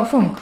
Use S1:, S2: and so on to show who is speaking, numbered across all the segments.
S1: o Funk.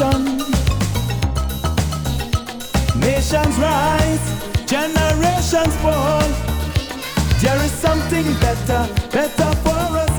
S2: nation. Nations rise, generations fall. There is something better, better for us.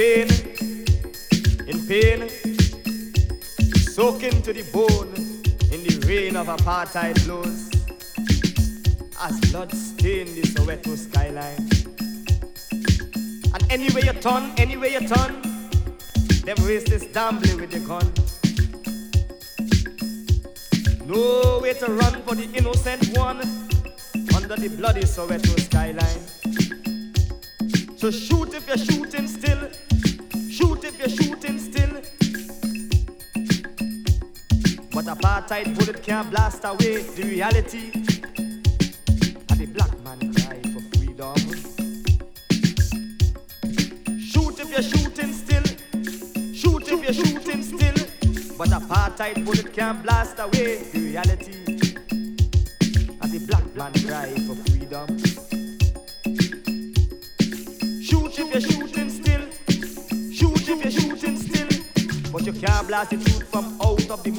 S3: Pain, in pain, soaking to the bone in the rain of apartheid blows. As blood stain the Soweto skyline. And anywhere you turn, anywhere you turn, them racists gambling with the gun. No way to run for the innocent one under the bloody Soweto skyline. So shoot if you're shooting Apartheid bullet can't blast away the reality. And the black man cry for freedom. Shoot if you're shooting still. Shoot if you're shooting still. But apartheid bullet can't blast away the reality. And the black man cry for freedom. Shoot if you're shooting still. Shoot if you're shooting still. But you can't blast the truth from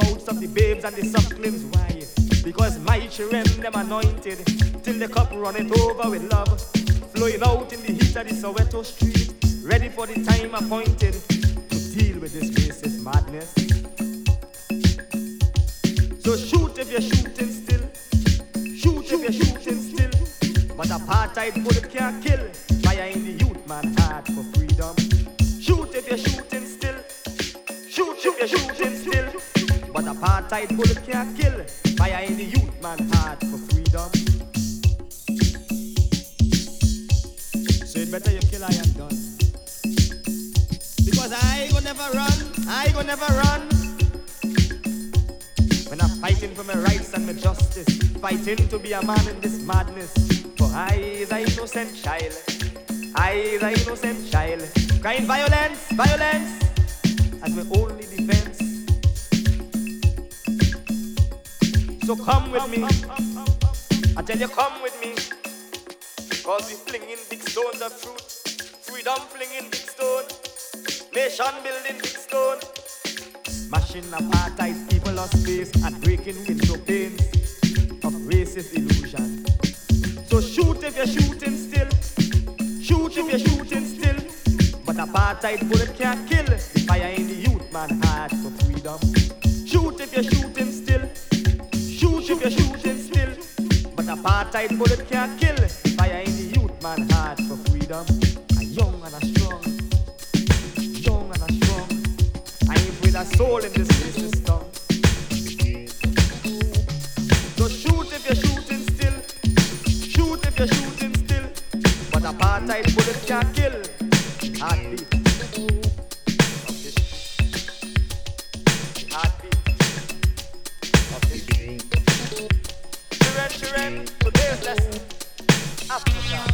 S3: mouths of the babes and the sucklings. Why? Because my children, them anointed, till the cup runneth over with love. Flowing out in the heat of the Soweto street, ready for the time appointed to deal with this racist madness. So shoot if you're shooting still. Shoot if you're shooting still. But apartheid bullet can't kill. Fire in the youth man heart for freedom. Shoot if you're shooting still. Shoot if you're shooting still. Apartheid bullet can't kill. Fire in the youth man heart for freedom. So it better you kill I am done. Because I go never run. I go never run. When I'm fighting for my rights and my justice, fighting to be a man in this madness. For I is an innocent child, I is an innocent child, crying violence, violence, as my only defense. So come with me, I tell you come with me, cause we flinging big stones of truth, freedom flinging big stone, nation building big stone. Smashing apartheid people of space and breaking window panes of racist illusion. So shoot if you're shooting still. Shoot if you're shooting still. But apartheid bullet can't kill the fire in the youth man heart for freedom. Shoot if you're shooting. Shoot you're shooting still. But apartheid bullet can't kill fire in the youth man heart for freedom. A young and a strong young and a strong. I ain't with a soul in this tongue. So shoot if you're shooting still. Shoot if you're shooting still. But apartheid bullet can't kill. Heartbeat. Children, today's lesson. Africa. Must.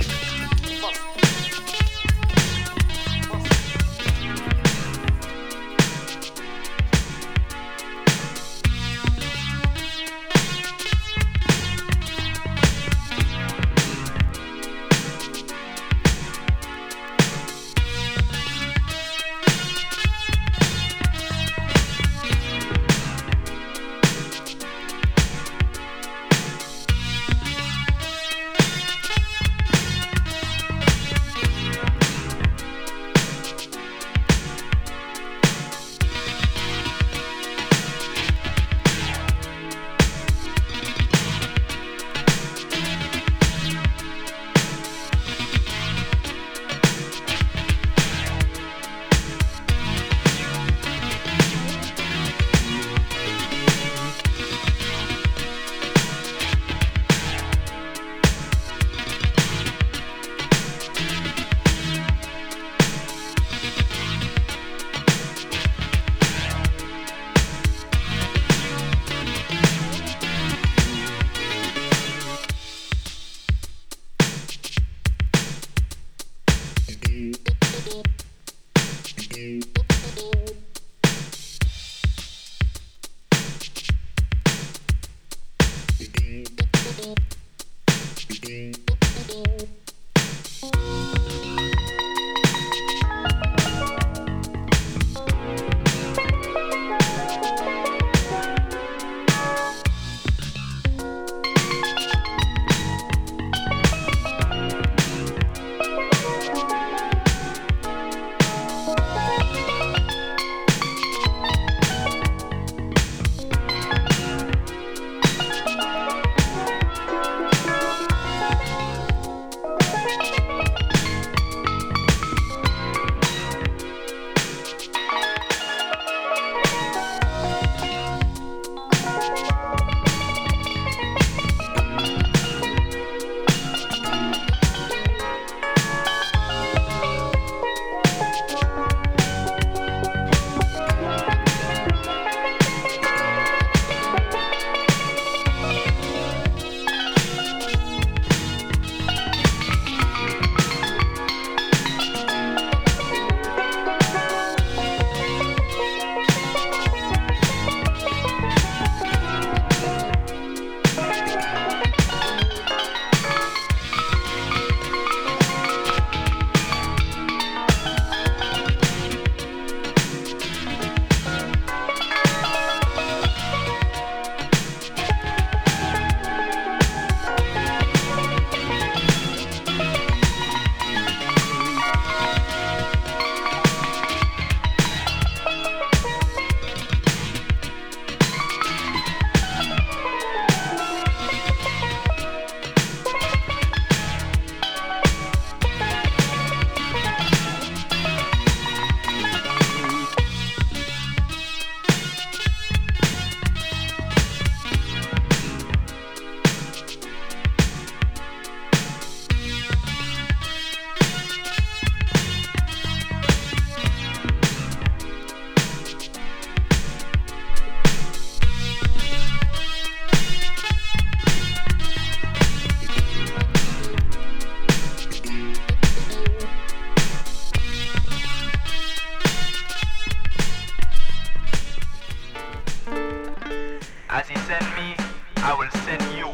S4: As he sent me, I will send you.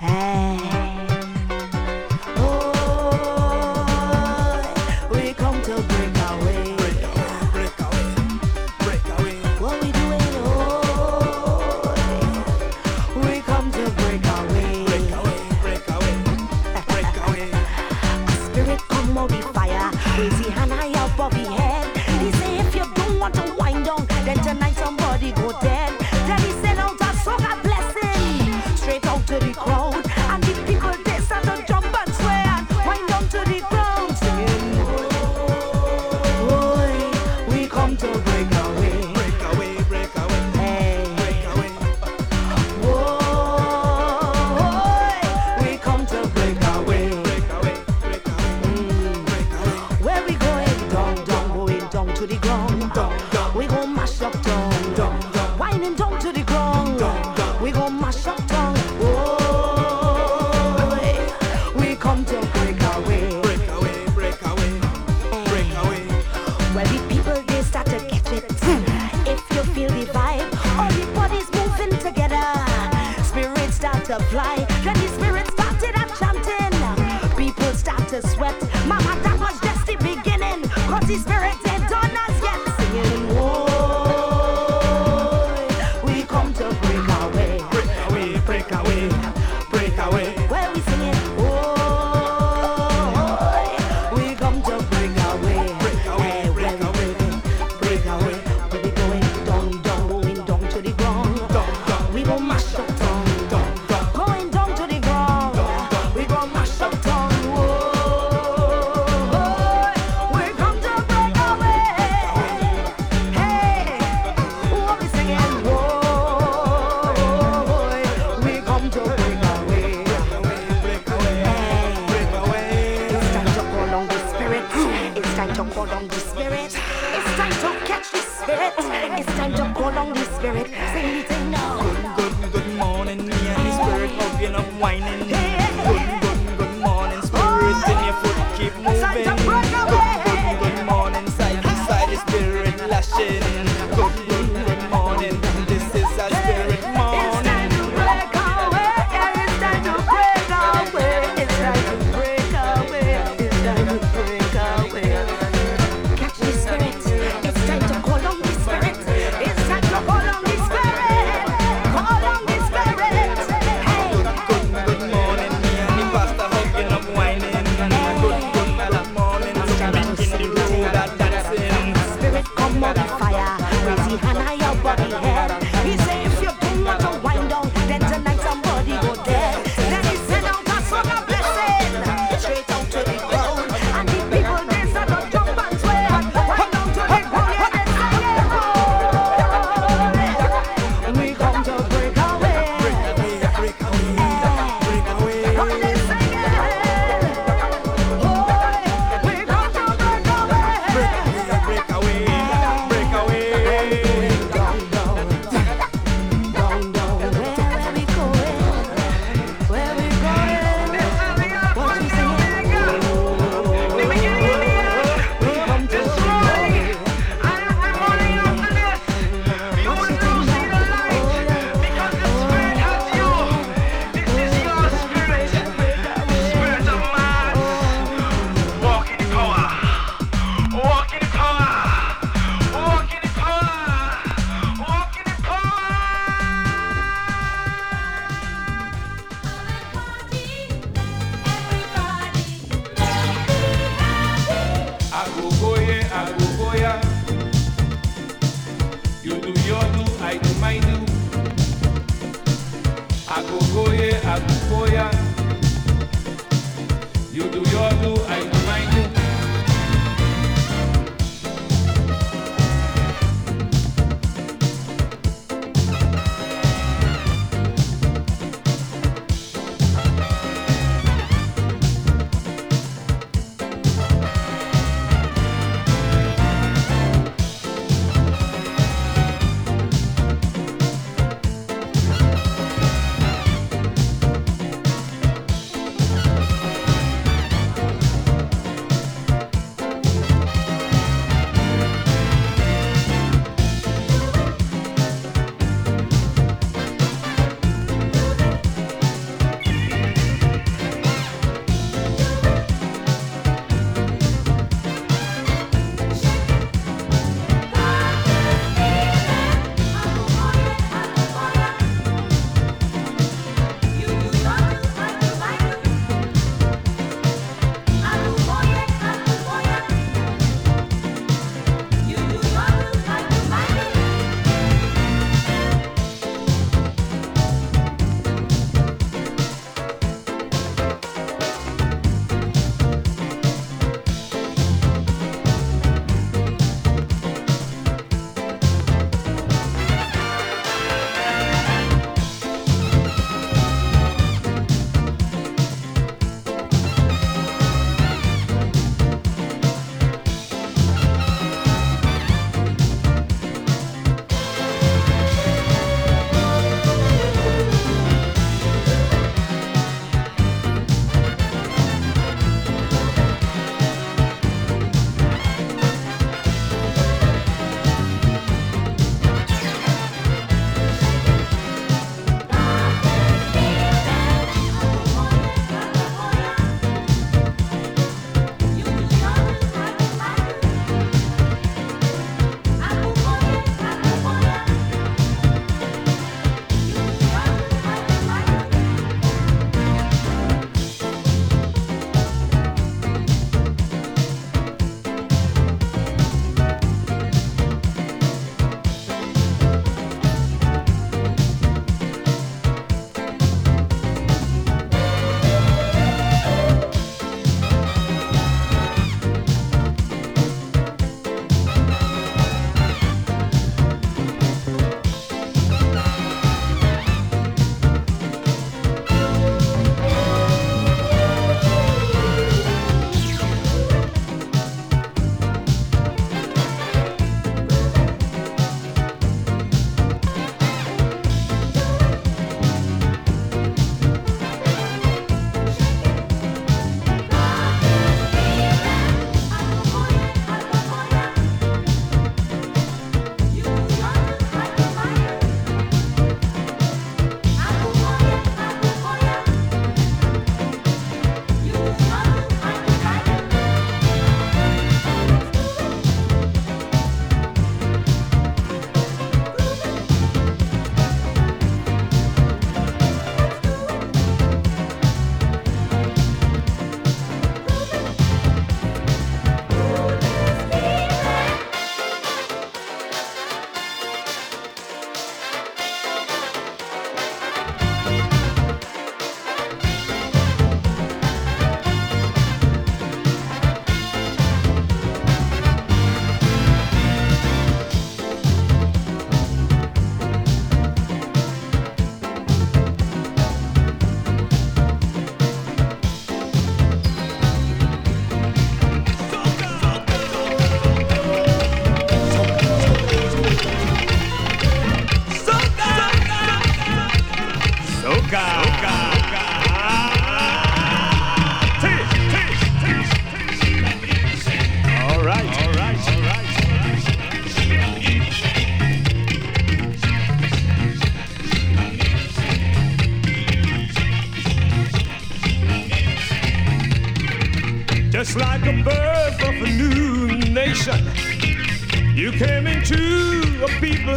S5: Hey.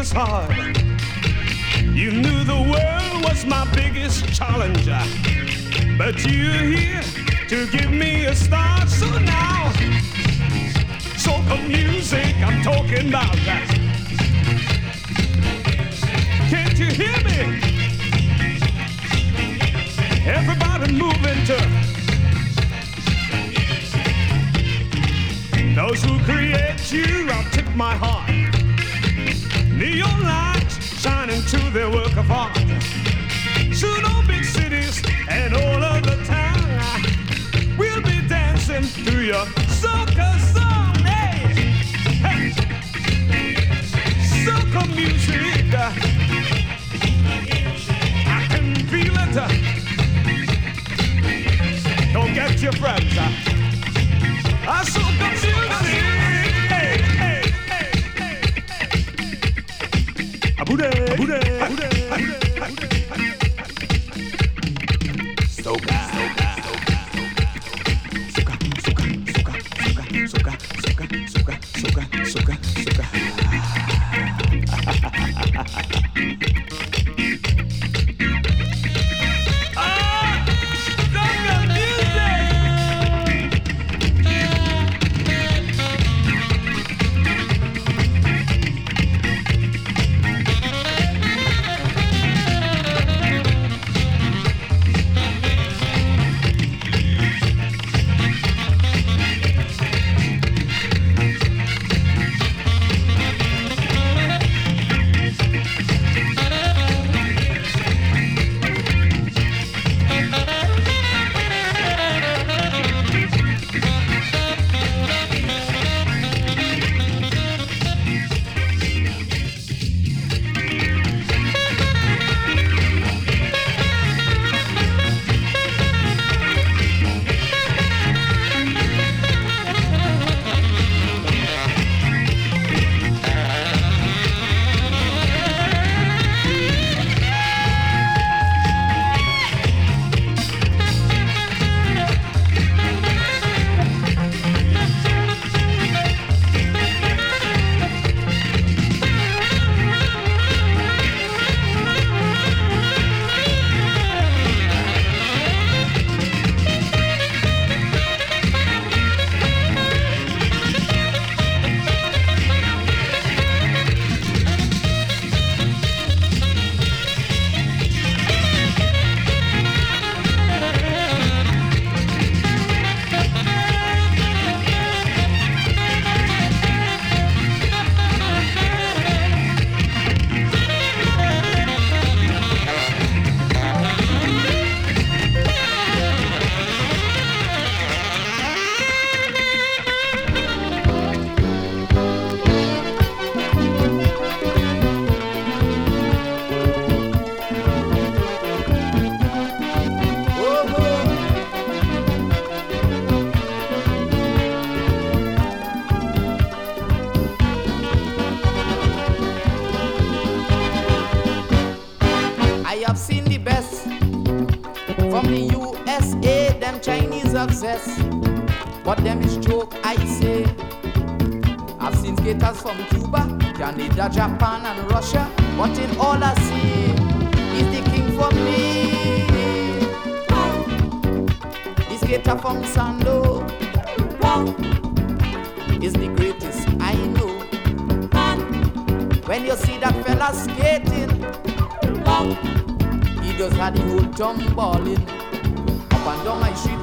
S5: People's heart. You knew the world was my biggest challenge, but you're here to give me a start. So now, soca music, I'm talking about that. Can't you hear me? Everybody moving to those who create you. I'll tip my heart. To their work of art. Soon all big cities and all over town we'll be dancing to your soca song. Hey, hey. soca music. I can feel it. Don't get your friends. I soca music.
S6: Abure, abure, abure. But them is joke, I say. I've seen skaters from Cuba, Canada, Japan, and Russia. But in all I see is the king for me. The skater from Sando is the greatest I know. When you see that fella skating, he just had the whole tumbling up and down my street,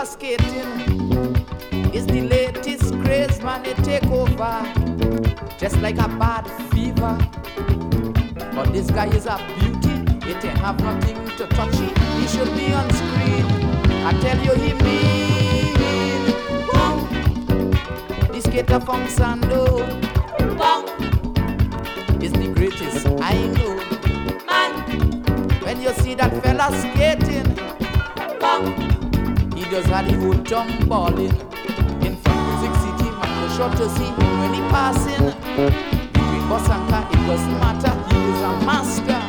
S6: Roller skating is the latest craze, man. It take just like a bad fever. But this guy is a beauty, it ain't have nothing to touch it. He should be on screen. I tell you he mean. Boom. This skater from Sando. Oh. Boom. Is the greatest I know. Man. When you see that fella skating. Boom. He just had the whole tongue balling sure to see when he passing. If it was it doesn't matter. He is a master.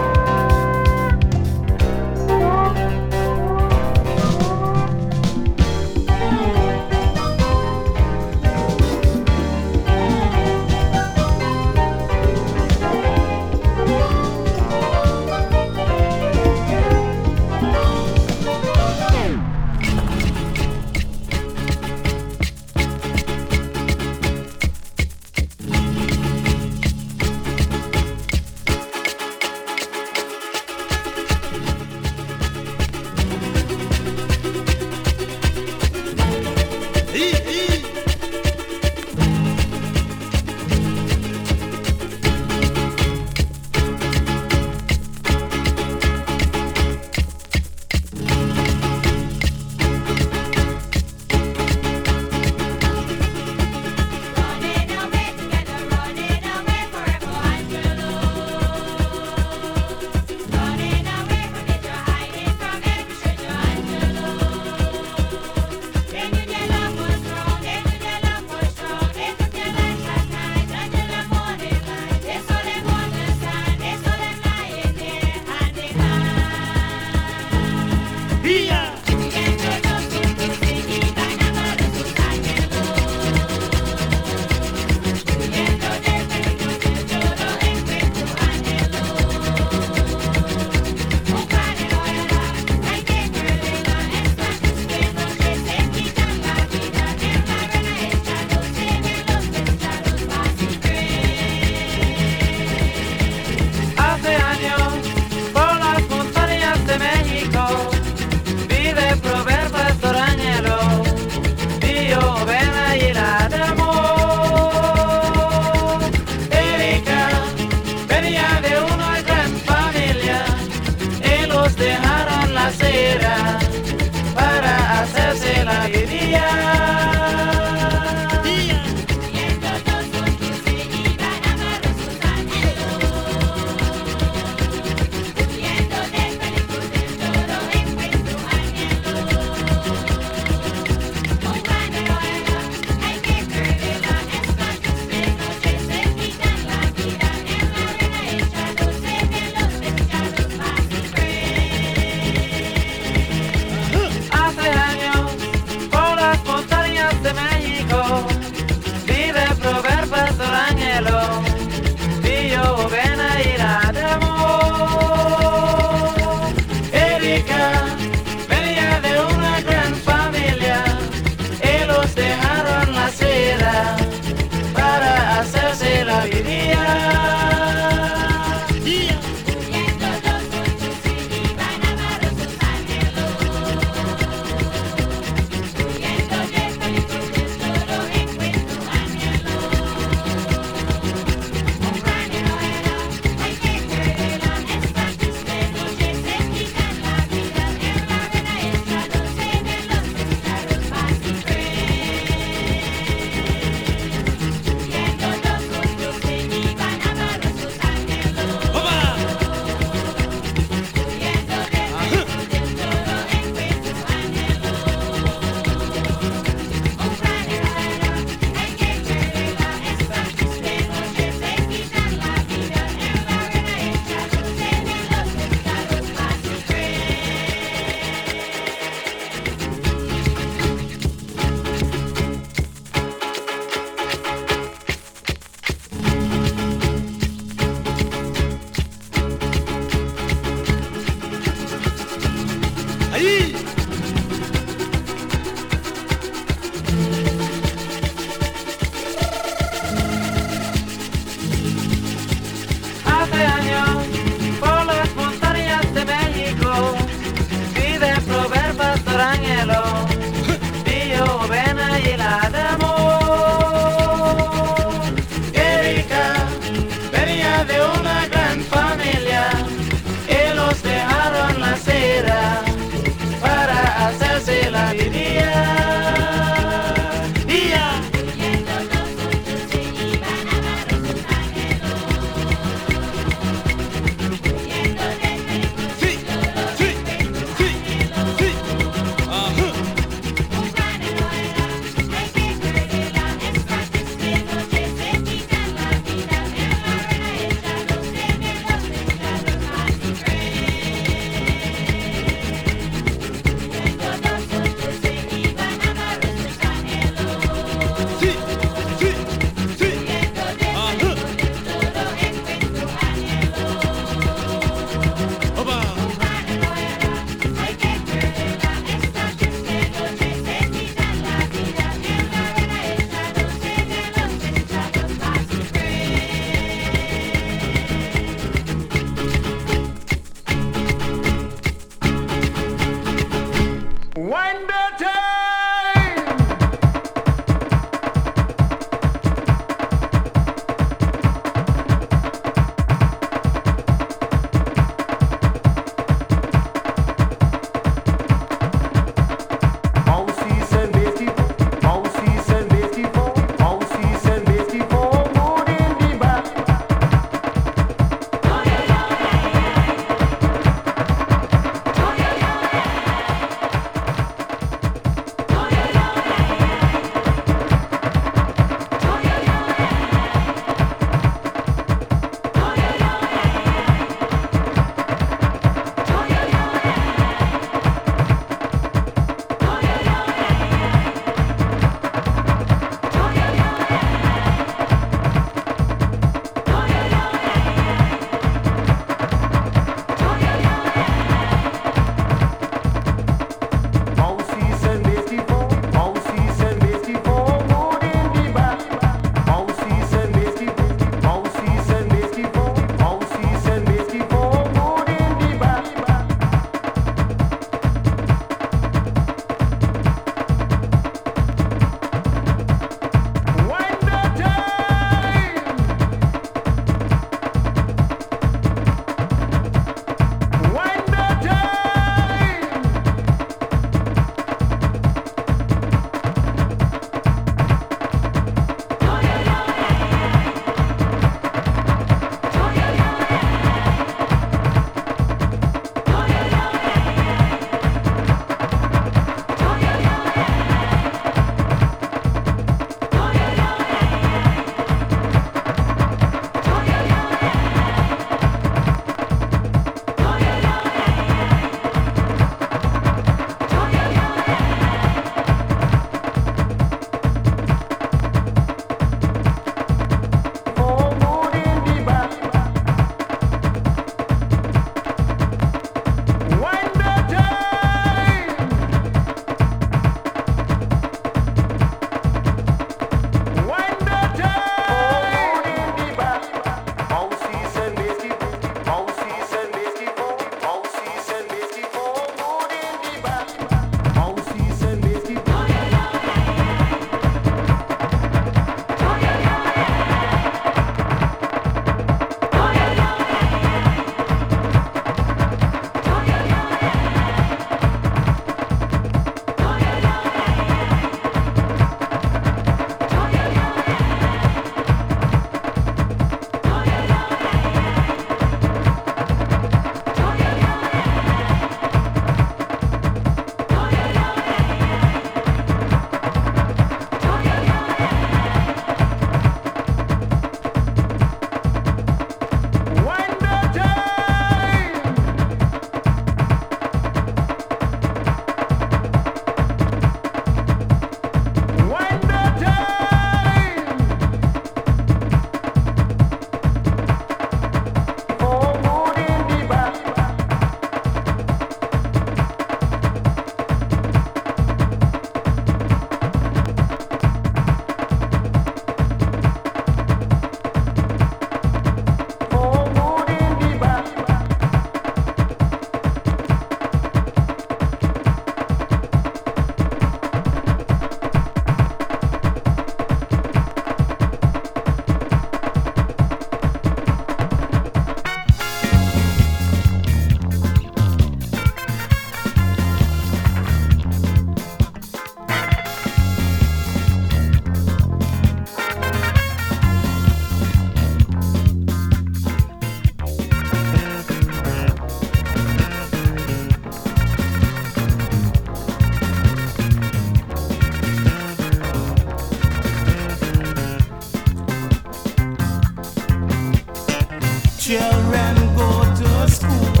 S7: children go to school.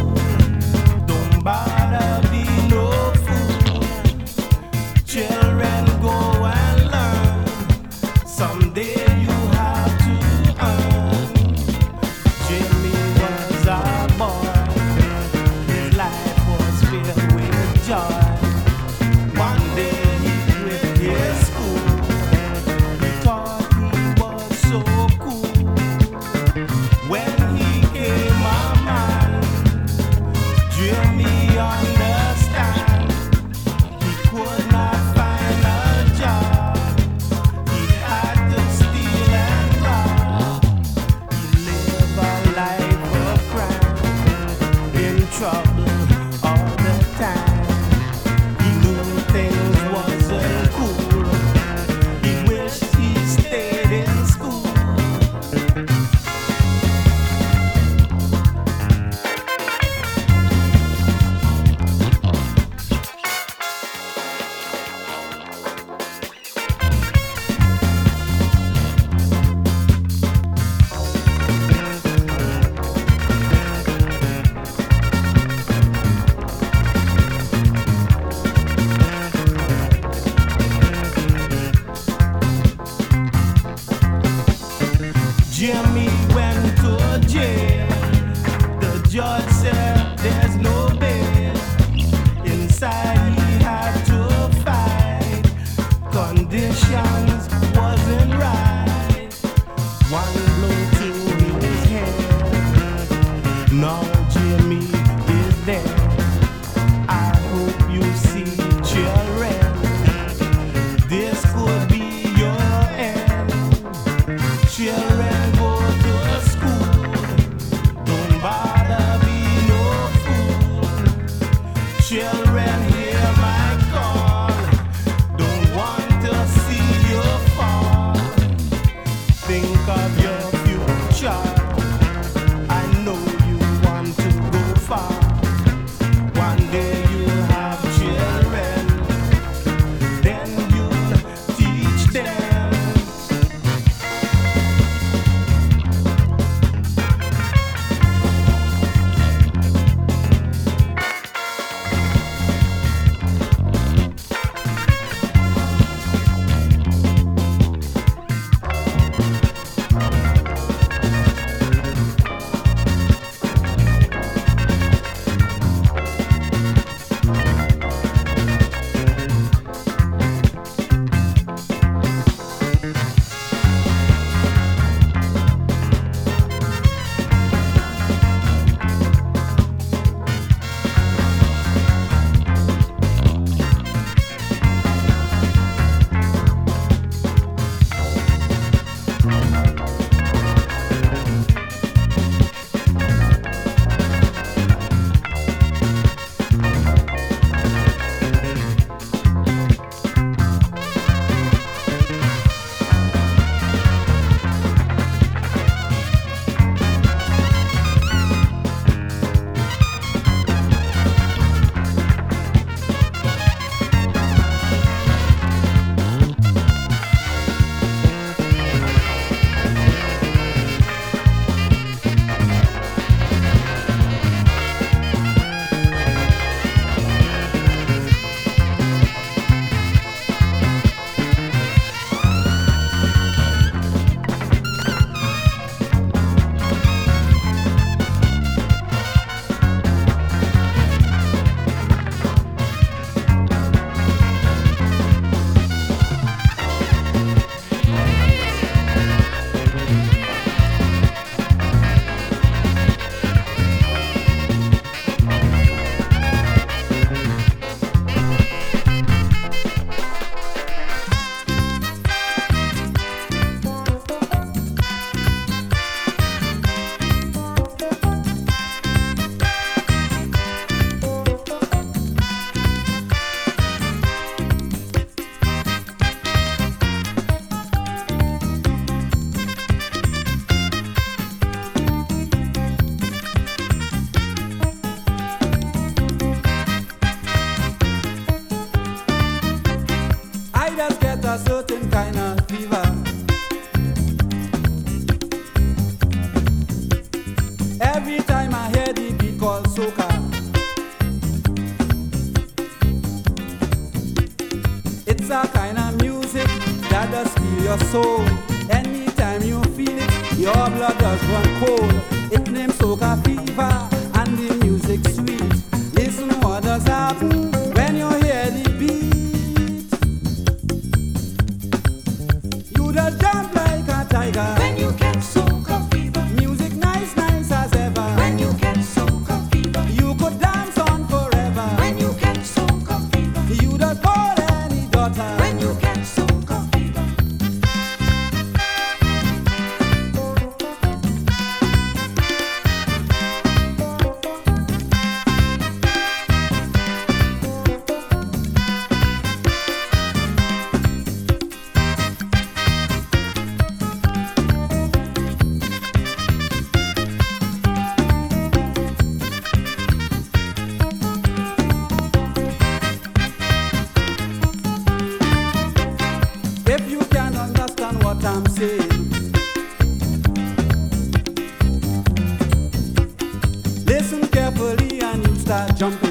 S8: Jumping.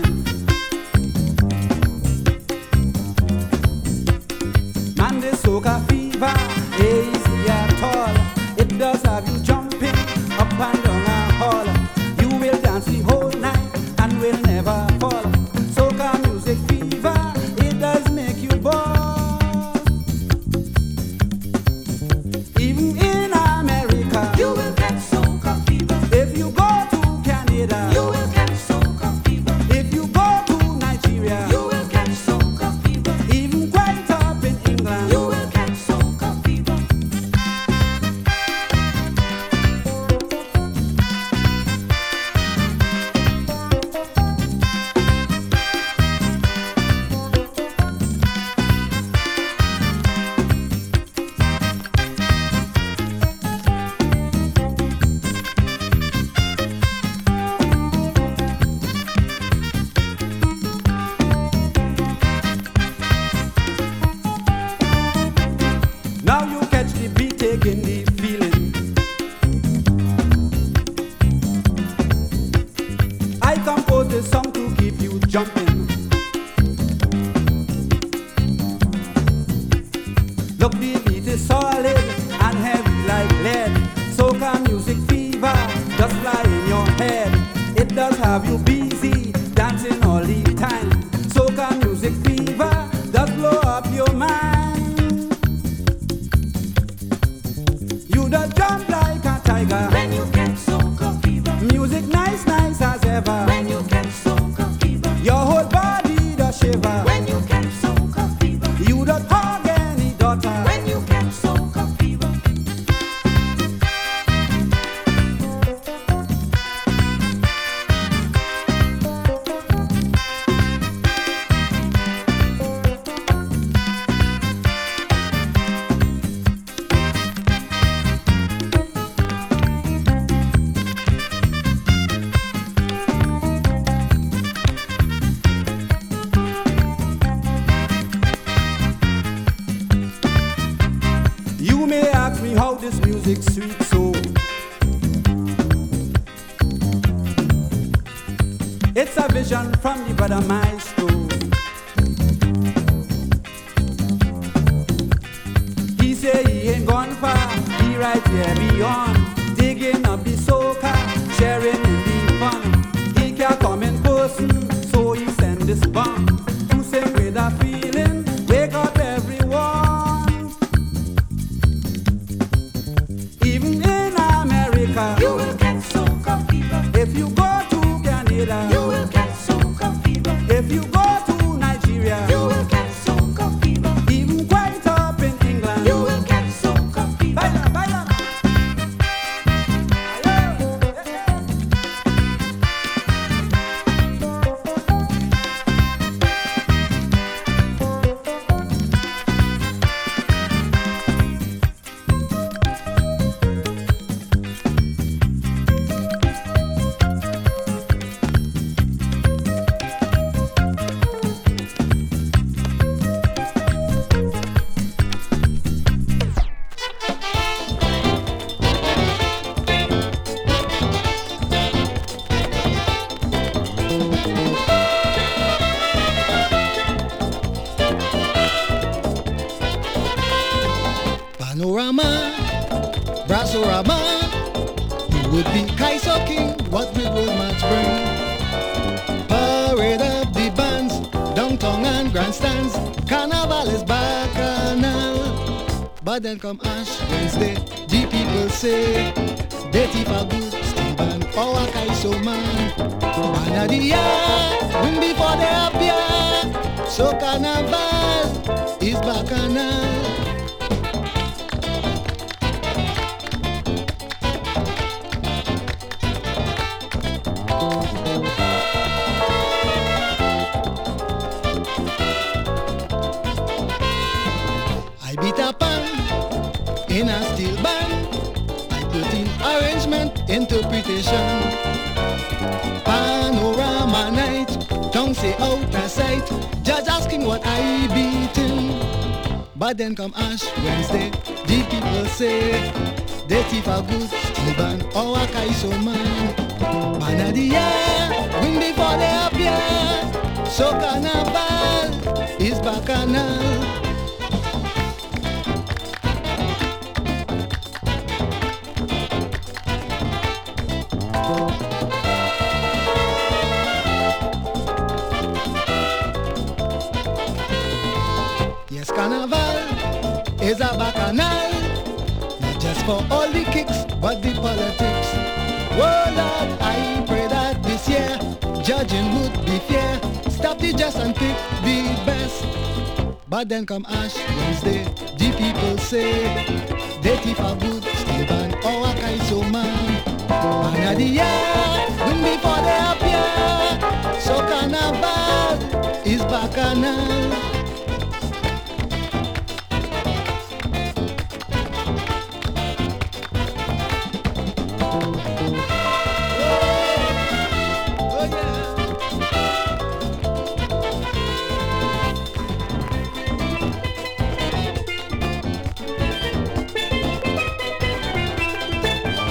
S8: Music sweet you go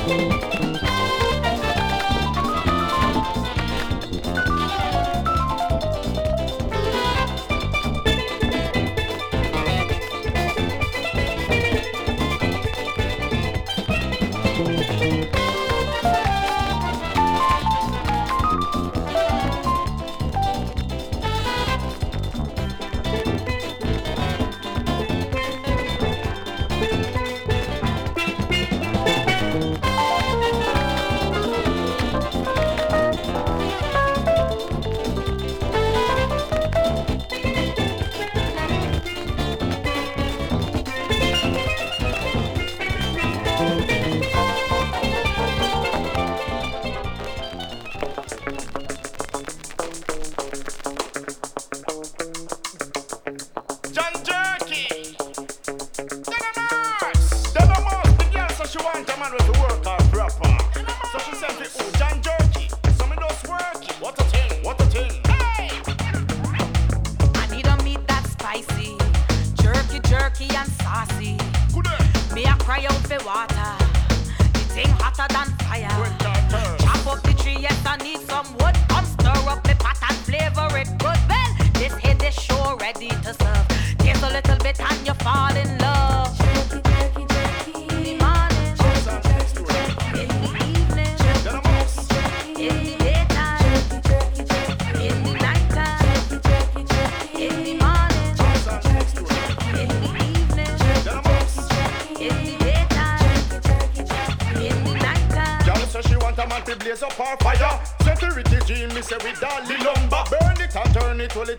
S9: John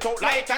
S9: it like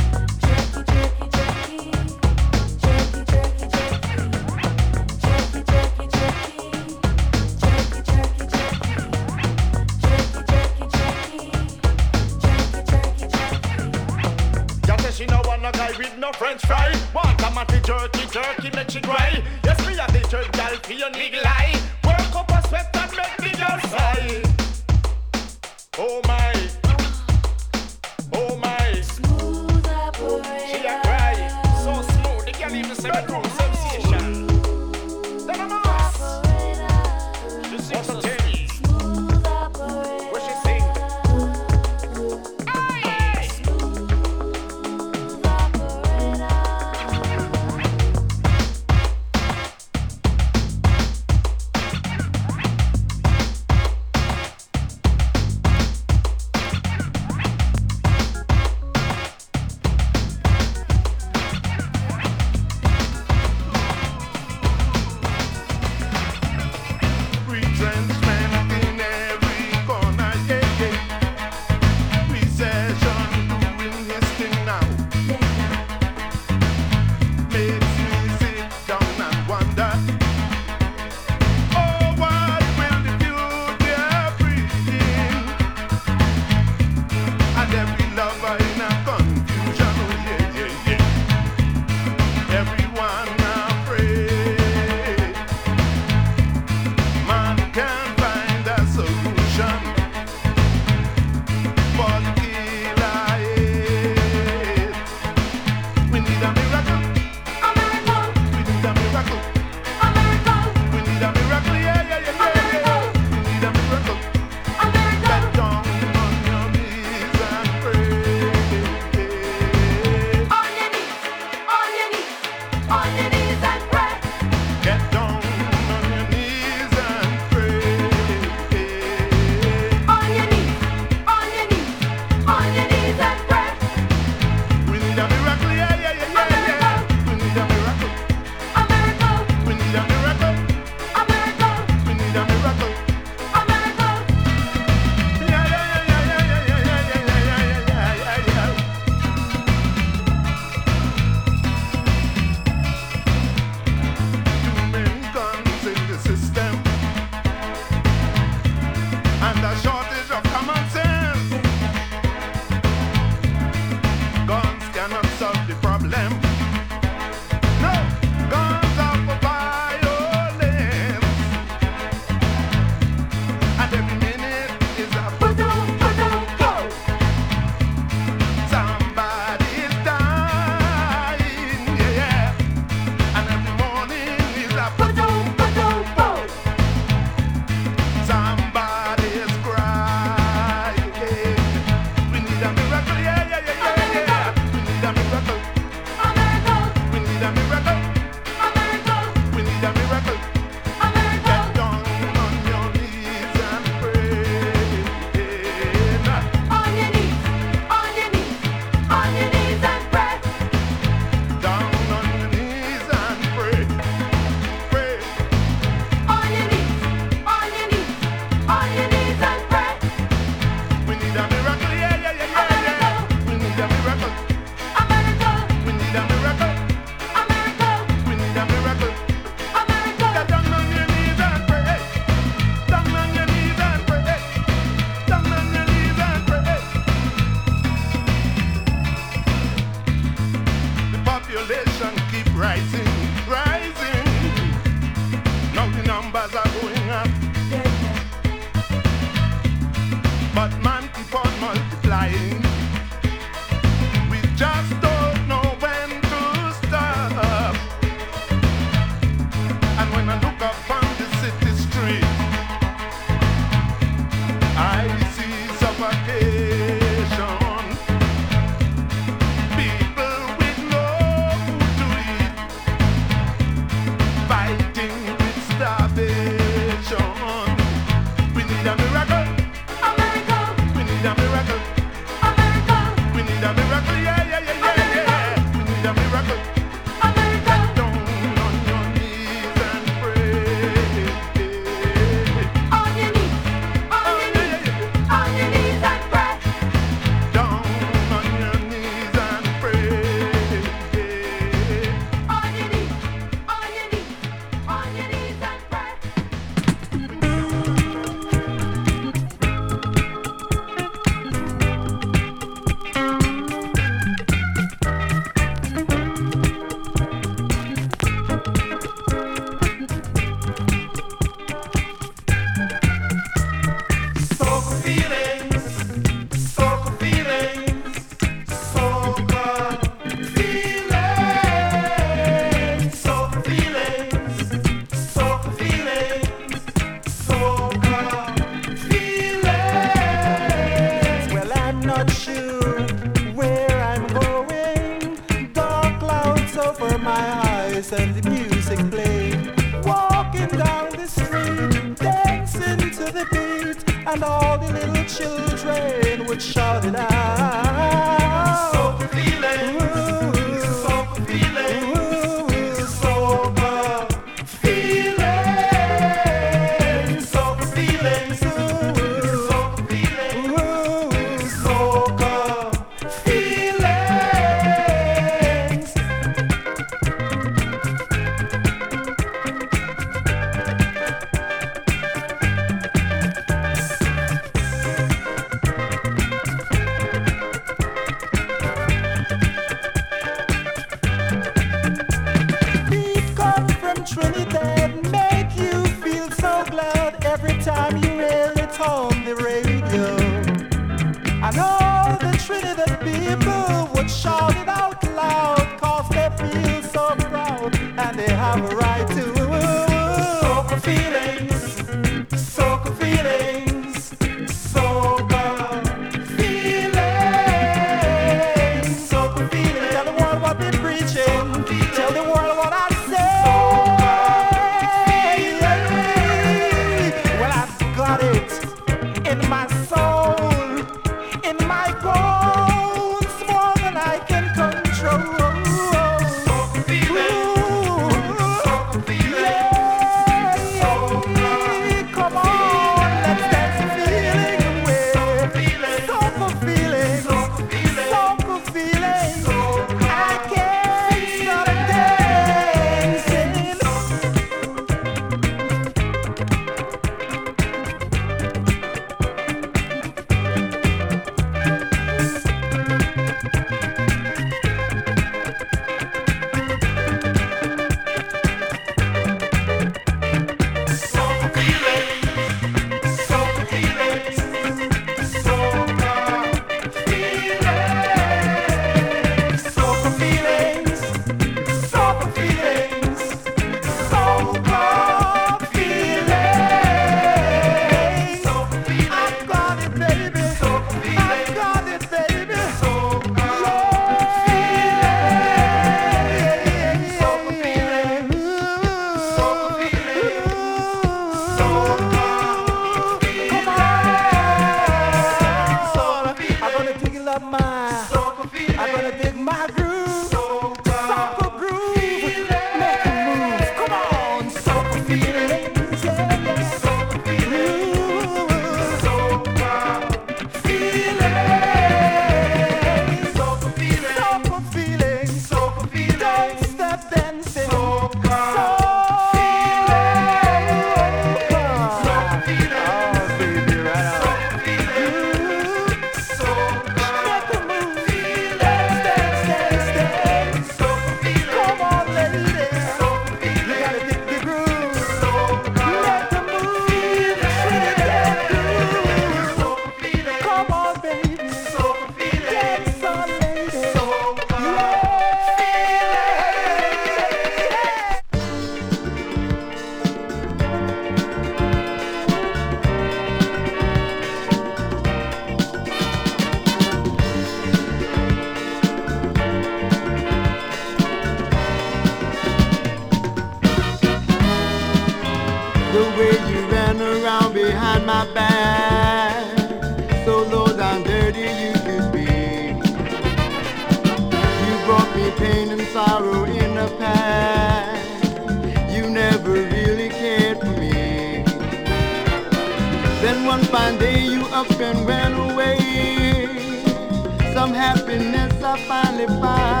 S10: happiness I finally found.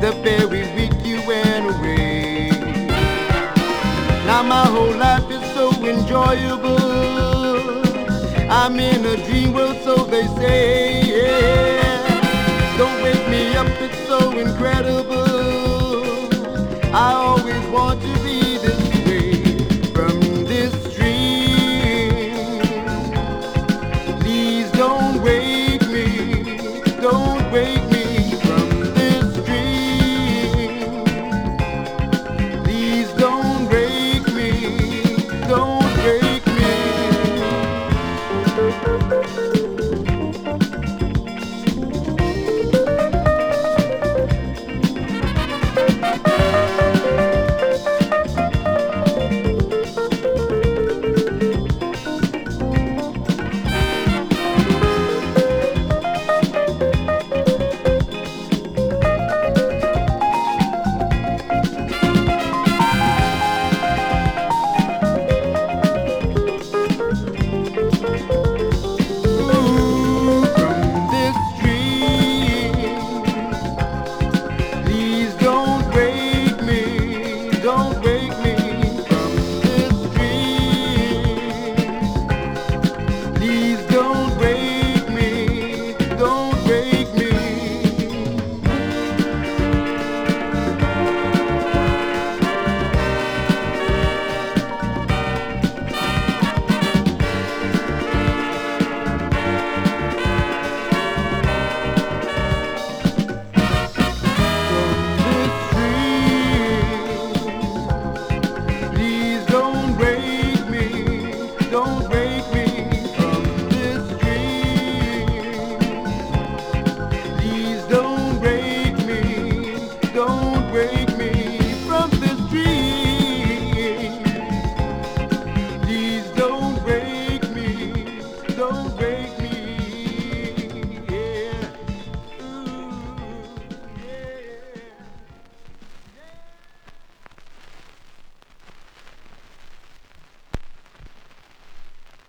S10: The very week you went away. Now my whole life is so enjoyable. I'm in a dream world, so they say. Don't wake me up, it's so incredible.